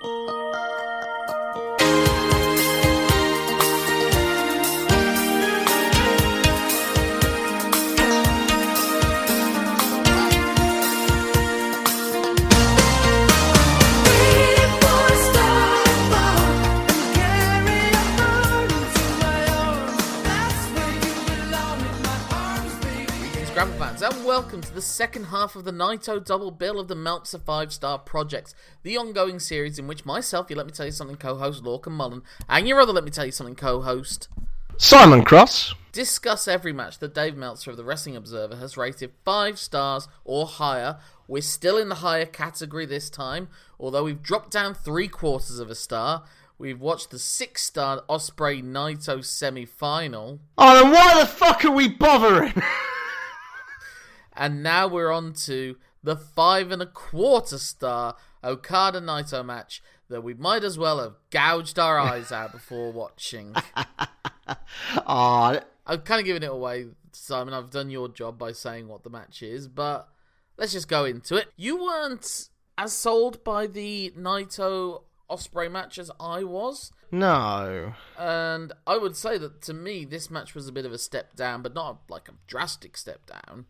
Thank you. Welcome to the second half of the Naito double bill of the Meltzer 5 Star Project, the ongoing series in which myself, you let me tell you something, co host Lorcan Mullen, and your other let me tell you something, co host Simon Cross discuss every match that Dave Meltzer of the Wrestling Observer has rated 5 stars or higher. We're still in the higher category this time, although we've dropped down three quarters of a star. We've watched the six star Ospreay Naito semi final. Oh, then why the fuck are we bothering? And now we're on to the five and a quarter star Okada Naito match that we might as well have gouged our eyes out before watching. oh. I'm kind of giving it away, Simon. I've done your job by saying what the match is, but let's just go into it. You weren't as sold by the Naito Ospreay match as I was. No. And I would say that to me, this match was a bit of a step down, but not like a drastic step down.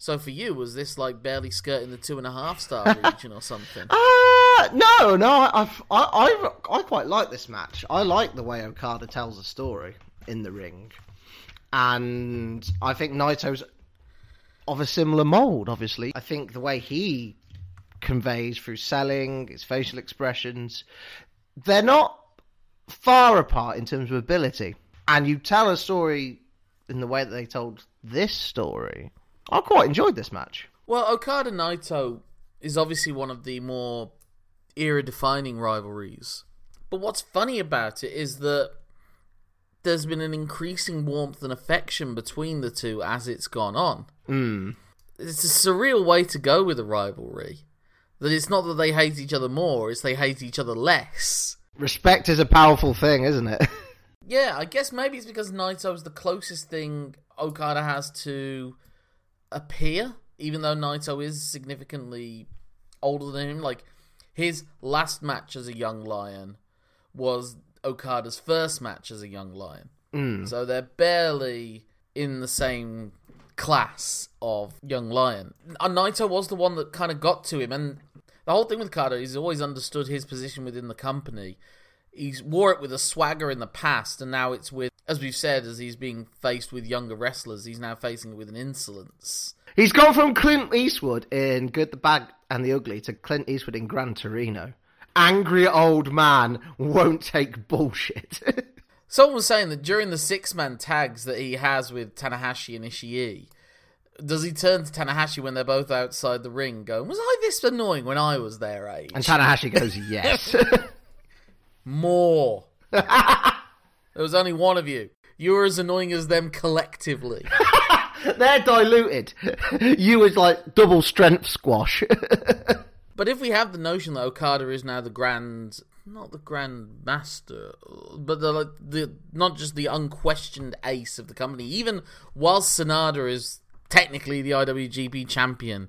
So for you, was this like barely skirting the two and a half star region or something? Uh, no, no. I, I, I, I quite like this match. I like the way Okada tells a story in the ring, and I think Naito's of a similar mold. Obviously, I think the way he conveys through selling, his facial expressions, they're not far apart in terms of ability. And you tell a story in the way that they told this story I quite enjoyed this match. Well, Okada Naito is obviously one of the more era defining rivalries. But what's funny about it is that there's been an increasing warmth and affection between the two as it's gone on. Mm. It's a surreal way to go with a rivalry. That it's not that they hate each other more, it's they hate each other less. Respect is a powerful thing, isn't it? yeah, I guess maybe it's because Naito is the closest thing Okada has to appear, even though Naito is significantly older than him. Like his last match as a young lion was Okada's first match as a young lion. Mm. So they're barely in the same class of young lion. And Naito was the one that kind of got to him, and the whole thing with Okada, he's always understood his position within the company. He's wore it with a swagger in the past, and now it's with as we've said, as he's being faced with younger wrestlers, he's now facing it with an insolence. He's gone from Clint Eastwood in Good, the Bad, and the Ugly to Clint Eastwood in Gran Torino. Angry old man won't take bullshit. Someone was saying that during the six man tags that he has with Tanahashi and Ishii, does he turn to Tanahashi when they're both outside the ring going, Was I this annoying when I was their age? And Tanahashi goes, Yes. More. There was only one of you. You were as annoying as them collectively. They're diluted. You was like double strength squash. but if we have the notion that Okada is now the grand, not the grand master, but the like, the not just the unquestioned ace of the company, even whilst Sanada is technically the IWGP champion,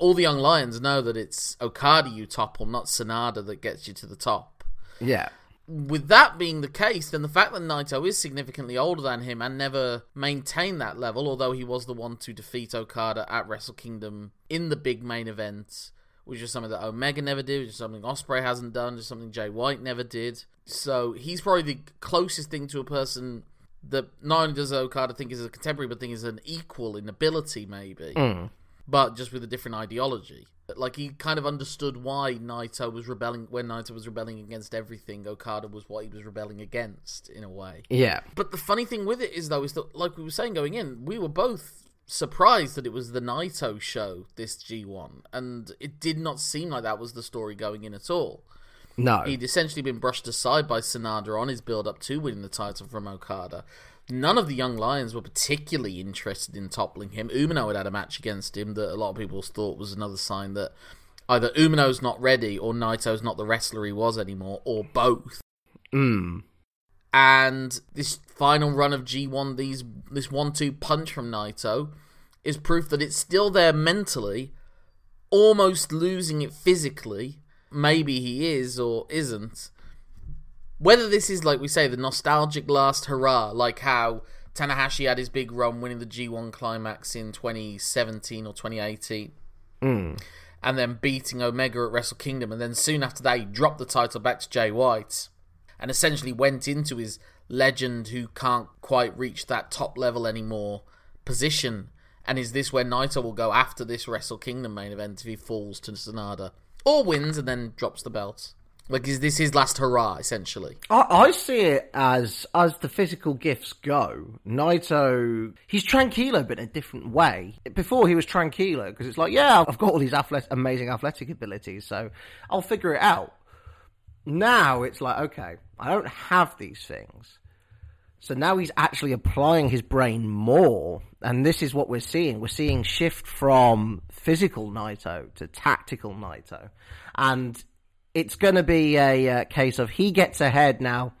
all the young lions know that it's Okada you topple, not Sanada that gets you to the top. Yeah with that being the case, then the fact that Naito is significantly older than him and never maintained that level, although he was the one to defeat Okada at Wrestle Kingdom in the big main event, which is something that Omega never did, which is something Ospreay hasn't done, which is something Jay White never did. So he's probably the closest thing to a person that not only does Okada think is a contemporary, but think is an equal in ability, maybe, mm. But just with a different ideology. Like he kind of understood why Naito was rebelling when Naito was rebelling against everything. Okada was what he was rebelling against in a way. Yeah. But the funny thing with it is though is that like we were saying going in, we were both surprised that it was the Naito show this G1 and it did not seem like that was the story going in at all. No. He'd essentially been brushed aside by Sanada on his build up to winning the title from Okada. None of the young lions were particularly interested in toppling him. Umino had had a match against him that a lot of people thought was another sign that either Umino's not ready or Naito's not the wrestler he was anymore, or both. Mm. And this final run of G1, these this one-two punch from Naito, is proof that it's still there mentally, almost losing it physically, maybe he is or isn't. Whether this is, like we say, the nostalgic last hurrah, like how Tanahashi had his big run winning the G1 climax in 2017 or 2018, Mm. and then beating Omega at Wrestle Kingdom, and then soon after that, he dropped the title back to Jay White and essentially went into his legend who can't quite reach that top level anymore position. And is this where Naito will go after this Wrestle Kingdom main event if he falls to Sanada? Or wins and then drops the belt? Like, is this his last hurrah, essentially? I, I see it as as the physical gifts go. Naito, he's tranquilo, but in a different way. Before he was tranquilo because it's like, yeah, I've got all these athlet- amazing athletic abilities, so I'll figure it out. Now it's like, okay, I don't have these things. So now he's actually applying his brain more, and this is what we're seeing. We're seeing shift from physical Naito to tactical Naito, and it's going to be a uh, case of he gets ahead now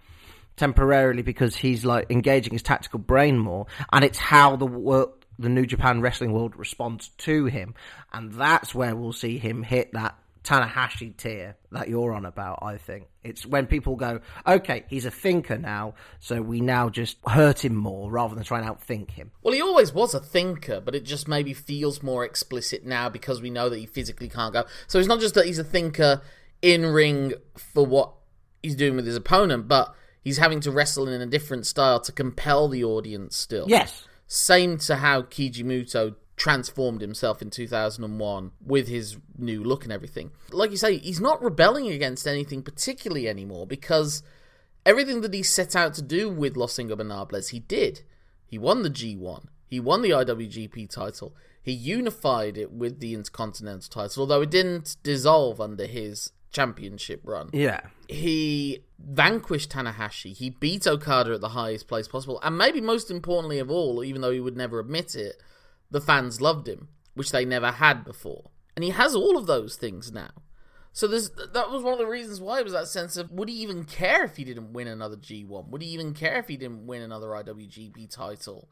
temporarily because he's like engaging his tactical brain more, and it's how the wor- the New Japan Wrestling World responds to him, and that's where we'll see him hit that Tanahashi tier that you're on about. I think it's when people go, okay, he's a thinker now, so we now just hurt him more rather than try and outthink him. Well, he always was a thinker, but it just maybe feels more explicit now because we know that he physically can't go. So it's not just that he's a thinker in ring for what he's doing with his opponent, but he's having to wrestle in a different style to compel the audience still. Yes, Same to how Keiji Muto transformed himself in 2001 with his new look and everything. Like you say, he's not rebelling against anything particularly anymore because everything that he set out to do with Los Ingobernables, he did. He won the G1. He won the IWGP title. He unified it with the Intercontinental title, although it didn't dissolve under his championship run yeah, he vanquished Tanahashi. He beat Okada at the highest place possible. And maybe most importantly of all, even though he would never admit it, the fans loved him, which they never had before. And he has all of those things now. So there's, that was one of the reasons why it was that sense of would he even care if he didn't win another G1? Would he even care if he didn't win another IWGP title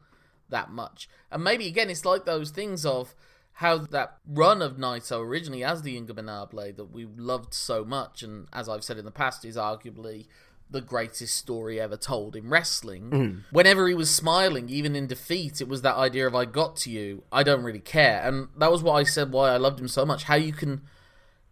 that much? And maybe again, it's like those things of how that run of Naito originally as the Ingobernable that we loved so much, and as I've said in the past, is arguably the greatest story ever told in wrestling. Hmm. Whenever he was smiling, even in defeat, it was that idea of I got to you, I don't really care. And that was what I said why I loved him so much. How you can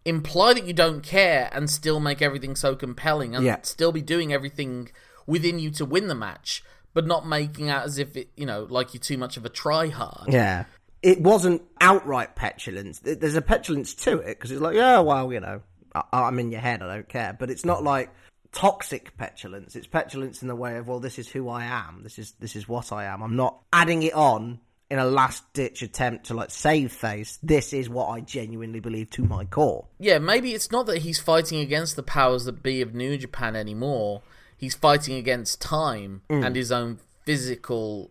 imply that you don't care and still make everything so compelling and Yeah. still be doing everything within you to win the match, but not making out as if it, you know, like you're too much of a try hard. yeah. It wasn't outright petulance. There's a petulance to it because it's like, yeah, well, you know, I- I'm in your head, I don't care. But it's not like toxic petulance. It's petulance in the way of, well, this is who I am. This is this is what I am. I'm not adding it on in a last ditch attempt to like save face. This is what I genuinely believe to my core. Yeah, maybe it's not that he's fighting against the powers that be of New Japan anymore. He's fighting against time mm. and his own physical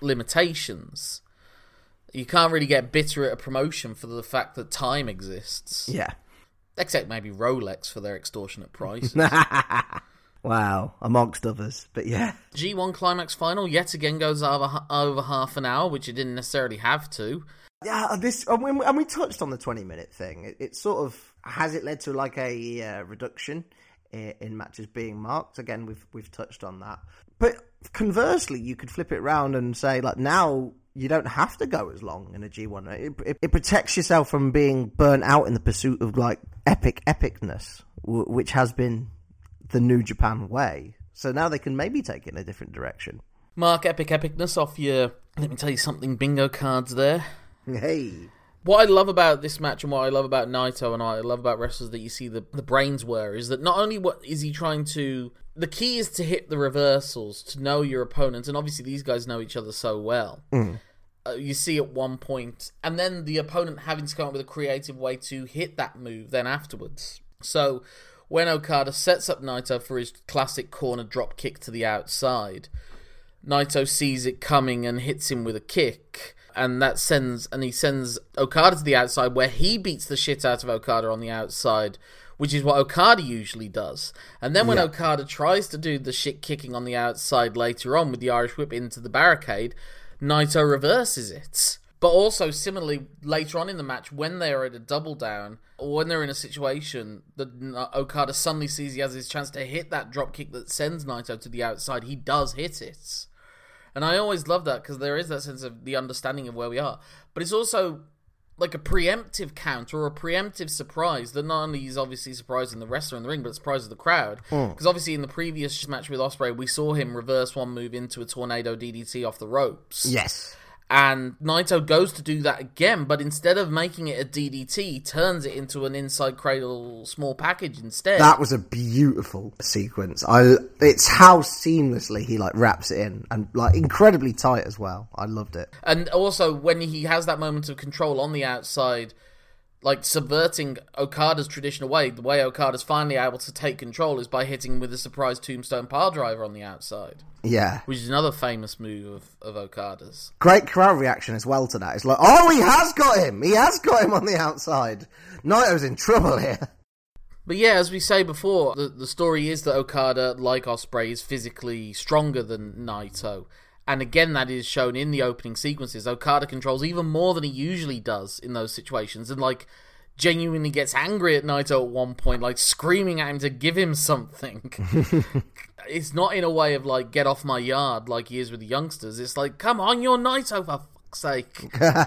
limitations. You can't really get bitter at a promotion for the fact that time exists. Yeah. Except maybe Rolex for their extortionate price. Wow, amongst others, but yeah. G1 Climax Final yet again goes over, over half an hour, which it didn't necessarily have to. Yeah, this and we, and we touched on the twenty minute thing. It, it sort of has it led to like a uh, reduction in, in matches being marked. Again, we've we've touched on that. But conversely, you could flip it around and say like now you don't have to go as long in a G one. It, it, it protects yourself from being burnt out in the pursuit of like epic epicness, w- which has been the New Japan way. So now they can maybe take it in a different direction. Mark Epic Epicness off your, let me tell you something, bingo cards there. Hey, What I love about this match and what I love about Naito and what I love about wrestlers that you see the, the brains were is that not only what is he trying to the key is to hit the reversals, to know your opponents, and obviously these guys know each other so well. Mm. Uh, you see at one point, and then the opponent having to come up with a creative way to hit that move then afterwards. So when Okada sets up Naito for his classic corner drop kick to the outside, Naito sees it coming and hits him with a kick. And that sends, and he sends Okada to the outside where he beats the shit out of Okada on the outside, which is what Okada usually does. And then when Okada tries to do the shit kicking on the outside later on with the Irish whip into the barricade, Naito reverses it. But also, similarly, later on in the match, when they're at a double down, or when they're in a situation that uh, Okada suddenly sees he has his chance to hit that drop kick that sends Naito to the outside, he does hit it. And I always love that because there is that sense of the understanding of where we are. But it's also like a preemptive counter or a preemptive surprise that not only is obviously surprising the wrestler in the ring, but surprises the crowd. Because mm. obviously in the previous match with Ospreay, we saw him reverse one move into a tornado DDT off the ropes. Yes. And Naito goes to do that again, but instead of making it a DDT, turns it into an inside cradle small package instead. That was a beautiful sequence. I it's how seamlessly he like wraps it in and like incredibly tight as well. I loved it. And also when he has that moment of control on the outside, like subverting Okada's traditional way, the way Okada's finally able to take control is by hitting him with a surprise tombstone pile driver on the outside. Yeah. Which is another famous move of, of Okada's. Great crowd reaction as well to that. It's like, oh, he has got him! He has got him on the outside. Naito's in trouble here. But yeah, as we say before, the, the story is that Okada, like Ospreay, is physically stronger than Naito. And again, that is shown in the opening sequences. Okada controls even more than he usually does in those situations, and like genuinely gets angry at Naito at one point, like screaming at him to give him something. it's not in a way of like get off my yard like he is with the youngsters. It's like, come on, you're Naito for fuck's sake.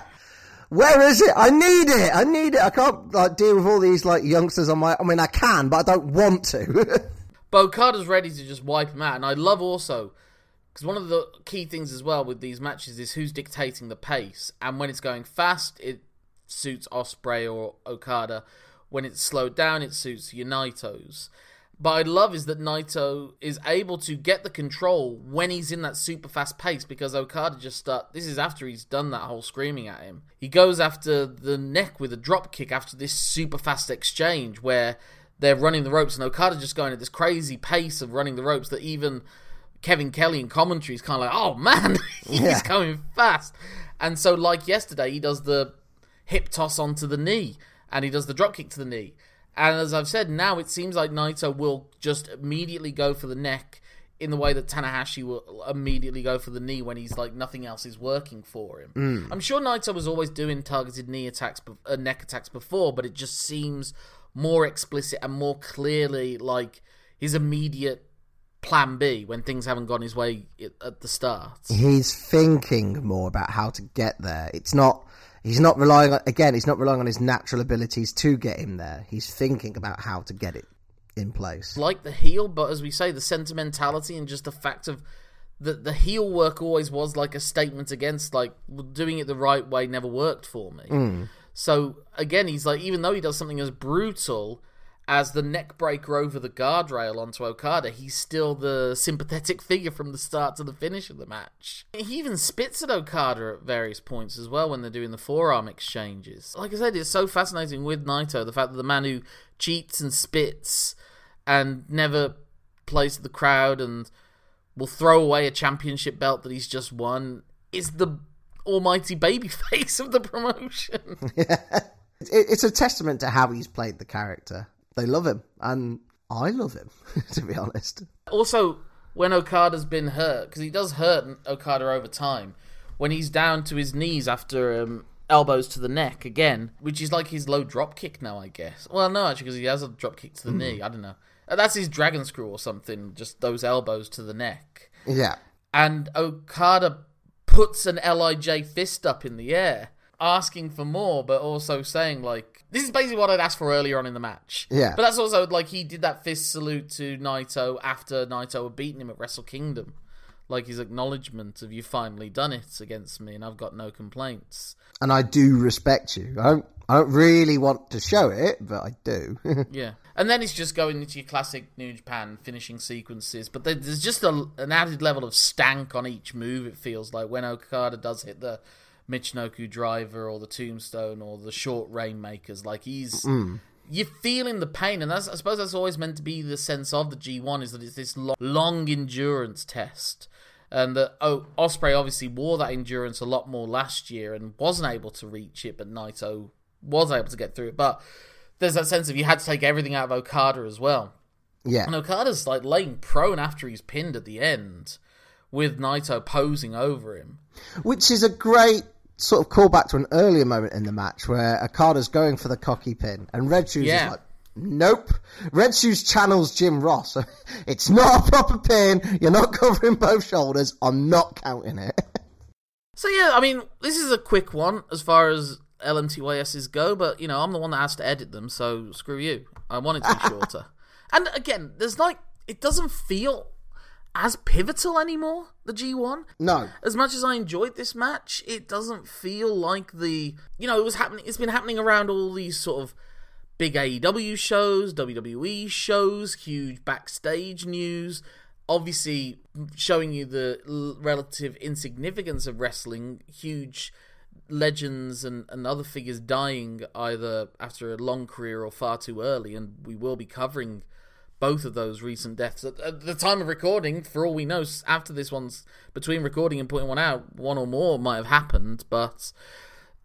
Where is it? I need it. I need it. I can't like deal with all these like youngsters on my. I mean, I can, but I don't want to. but Okada's ready to just wipe him out, and I love also because one of the key things as well with these matches is who's dictating the pace, and when it's going fast, it suits Ospreay or Okada. When it's slowed down, it suits Unito's. But I love is that Naito is able to get the control when he's in that super fast pace because Okada just start. This is after he's done that whole screaming at him. He goes after the neck with a drop kick after this super fast exchange where they're running the ropes and Okada just going at this crazy pace of running the ropes that even Kevin Kelly in commentary is kind of like, oh man, he's yeah. going fast. And so, like yesterday, he does the hip toss onto the knee and he does the drop kick to the knee. And as I've said, now it seems like Naito will just immediately go for the neck in the way that Tanahashi will immediately go for the knee when he's like nothing else is working for him. Mm. I'm sure Naito was always doing targeted knee attacks, uh, neck attacks before, but it just seems more explicit and more clearly like his immediate plan B when things haven't gone his way at the start. He's thinking more about how to get there. It's not he's not relying on again, he's not relying on his natural abilities to get him there. He's thinking about how to get it in place. Like the heel, but as we say, the sentimentality and just the fact of the the heel work always was like a statement against like doing it the right way never worked for me. Mm. So again, he's like even though he does something as brutal as the neck breaker over the guardrail onto Okada, he's still the sympathetic figure from the start to the finish of the match. He even spits at Okada at various points as well when they're doing the forearm exchanges. Like I said, it's so fascinating with Naito, the fact that the man who cheats and spits and never plays the crowd and will throw away a championship belt that he's just won is the almighty babyface of the promotion. Yeah. It's a testament to how he's played the character they love him, and I love him, to be honest. Also, when Okada's been hurt, because he does hurt Okada over time, when he's down to his knees after um, elbows to the neck again, which is like his low drop kick now, I guess. Well, no, actually, because he has a drop kick to the mm. knee. I don't know. Uh, that's his dragon screw or something, just those elbows to the neck. Yeah. And Okada puts an LIJ fist up in the air asking for more, but also saying like this is basically what I'd asked for earlier on in the match. Yeah. But that's also like he did that fist salute to Naito after Naito had beaten him at Wrestle Kingdom. Like his acknowledgement of you finally done it against me and I've got no complaints. And I do respect you. I don't I don't really want to show it, but I do. yeah. And then it's just going into your classic New Japan finishing sequences, but there's just a, an added level of stank on each move. It feels like when Okada does hit the Michinoku Driver or the Tombstone or the Short Rainmakers. Like he's. Mm. You're feeling the pain, and that's, I suppose that's always meant to be the sense of the G1 is that it's this long, long endurance test. And that oh, Ospreay obviously wore that endurance a lot more last year and wasn't able to reach it, but Naito was able to get through it. But there's that sense of you had to take everything out of Okada as well. Yeah. And Okada's like laying prone after he's pinned at the end with Naito posing over him. Which is a great sort of call back to an earlier moment in the match where Okada's going for the cocky pin, and Red Shoes Yeah. is like, "Nope." Red Shoes channels Jim Ross. it's not a proper pin. You're not covering both shoulders. I'm not counting it. So yeah, I mean, this is a quick one as far as LMTYSs go, but you know, I'm the one that has to edit them, so screw you. I want it to be shorter. and again, there's like it doesn't feel as pivotal anymore, the G1. no. As much as I enjoyed this match, it doesn't feel like the you know, it was happening it's been happening around all these sort of big AEW shows, WWE shows, huge backstage news, obviously showing you the relative insignificance of wrestling, huge legends and, and other figures dying either after a long career or far too early, and we will be covering both of those recent deaths at, the time of recording. For all we know, after this one's between recording and putting one out, one or more might have happened, but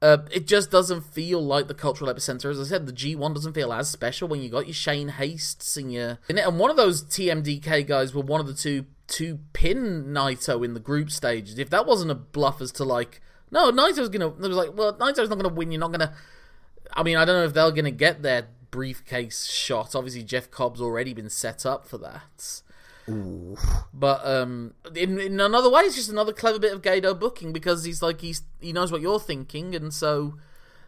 uh, it just doesn't feel like the cultural epicenter. As I said, the G1 doesn't feel as special when you got your Shane Hastes and your and one of those TMDK guys were one of the two two pin Naito in the group stages. If that wasn't a bluff as to like, no, Naito's gonna. It was like, well, Naito's not gonna win. You're not gonna. I mean, I don't know if they're gonna get their briefcase shot. Obviously, Jeff Cobb's already been set up for that. But um, in in another way, it's just another clever bit of Gedo booking because he's like he's he knows what you're thinking, and so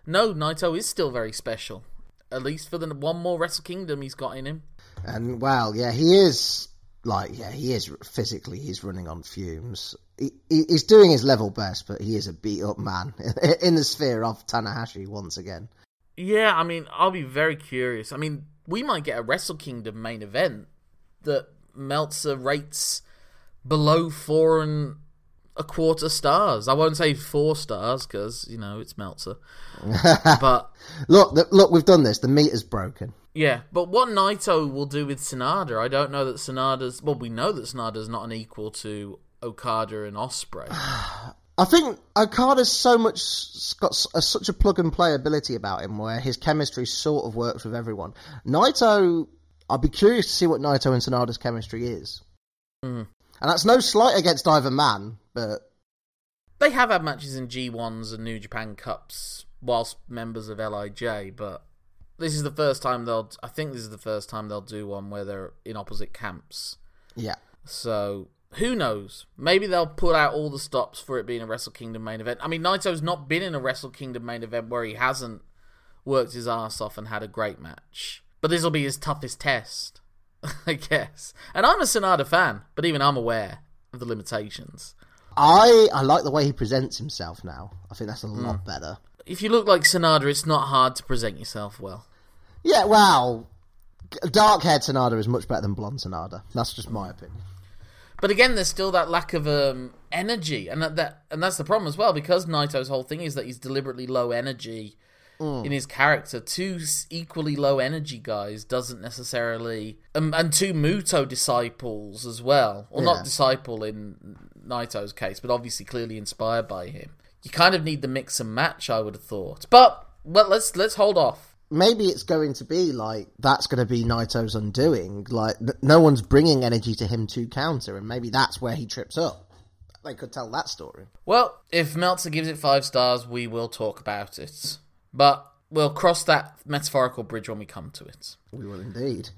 no, Naito is still very special. At least for the one more Wrestle Kingdom he's got in him. And wow, yeah, he is like, yeah, he is physically. He's running on fumes. He, he, he's doing his level best, but he is a beat up man in the sphere of Tanahashi once again. Yeah, I mean, I'll be very curious. I mean, we might get a Wrestle Kingdom main event that Meltzer rates below four and a quarter stars. I won't say four stars because you know it's Meltzer, but Look, the, look, we've done this. The meter's broken. Yeah, but what Naito will do with Sanada, I don't know that Sanada's. Well, we know that Sanada's not an equal to Okada and Ospreay. I think Okada's so much got a, such a plug and play ability about him, where his chemistry sort of works with everyone. Naito, I'd be curious to see what Naito and Sanada's chemistry is. Mhm. And that's no slight against either man, but They have had matches in G1s and New Japan Cups whilst members of LIJ, but this is the first time they'll. I think this is the first time they'll do one where they're in opposite camps. yeah. So who knows? Maybe they'll put out all the stops for it being a Wrestle Kingdom main event. I mean, Naito's not been in a Wrestle Kingdom main event where he hasn't worked his ass off and had a great match. But this will be his toughest test, I guess. And I'm a Sanada fan, but even I'm aware of the limitations. I I like the way he presents himself now. I think that's a hmm. lot better. If you look like Sanada, it's not hard to present yourself well. Yeah, well, dark haired Sanada is much better than blonde Sanada. That's just my opinion. But again, there's still that lack of um, energy, and that, that and that's the problem as well because Naito's whole thing is that he's deliberately low energy in his character. Two equally low energy guys doesn't necessarily, um, and two Muto disciples as well, or Yeah. not disciple in Naito's case, but obviously clearly inspired by him. You kind of need the mix and match, I would have thought. But well, let's let's hold off. Maybe it's going to be like that's going to be Naito's undoing. Like no one's bringing energy to him to counter, and maybe that's where he trips up. They could tell that story. Well, if Meltzer gives it five stars, we will talk about it. But we'll cross that metaphorical bridge when we come to it. We will indeed.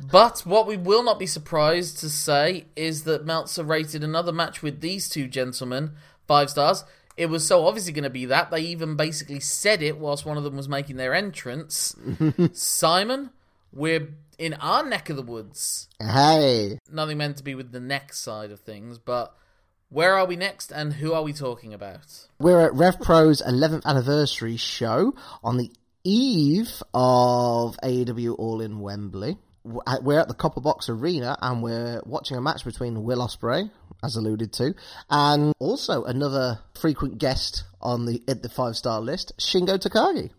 But what we will not be surprised to say is that Meltzer rated another match with these two gentlemen five stars. It was so obviously going to be that they even basically said it whilst one of them was making their entrance. Simon, we're in our neck of the woods. Hey, Nothing meant to be with the neck side of things, but where are we next and who are we talking about? we're at RevPro's 11th anniversary show on the eve of AEW All in Wembley. Uh, We're at the Copper Box Arena and we're watching a match between Will Ospreay, as alluded to, and also another frequent guest on the at the five star list, Shingo Takagi.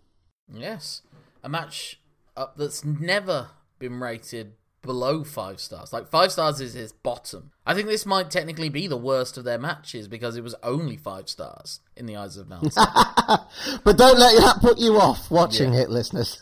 Yes, a match up that's never been rated below five stars. Like five stars is his bottom. I think this might technically be the worst of their matches because it was only five stars in the eyes of Meltzer. But don't let that put you off watching it, listeners.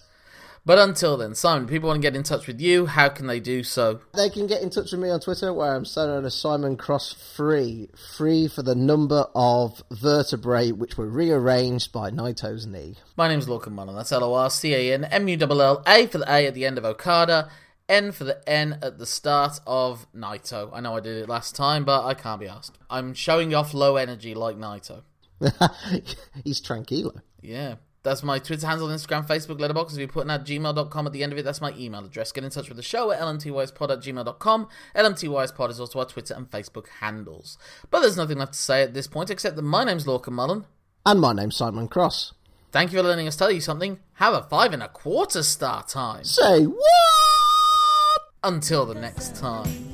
But until then, Simon, people want to get in touch with you. How can they do so? They can get in touch with me on Twitter, where I'm known as Simon Cross Free. Free for the number of vertebrae which were rearranged by Naito's knee. My name's Lorcan Mullen. That's L O R C A N M U L L A for the A at the end of Okada. N for the N at the start of Naito. I know I did it last time, but I can't be asked. I'm showing off low energy like Naito. He's tranquilo. Yeah. That's my Twitter handle, Instagram, Facebook, Letterboxd. If you're putting at gmail.com at the end of it, that's my email address. Get in touch with the show at lmtyspod at gmail.com. lmtyspod is also our Twitter and Facebook handles. But there's nothing left to say at this point except that my name's Lorcan Mullen. And my name's Simon Cross. Thank you for letting us tell you something. Have a five and a quarter star time. Say what? Until the next time.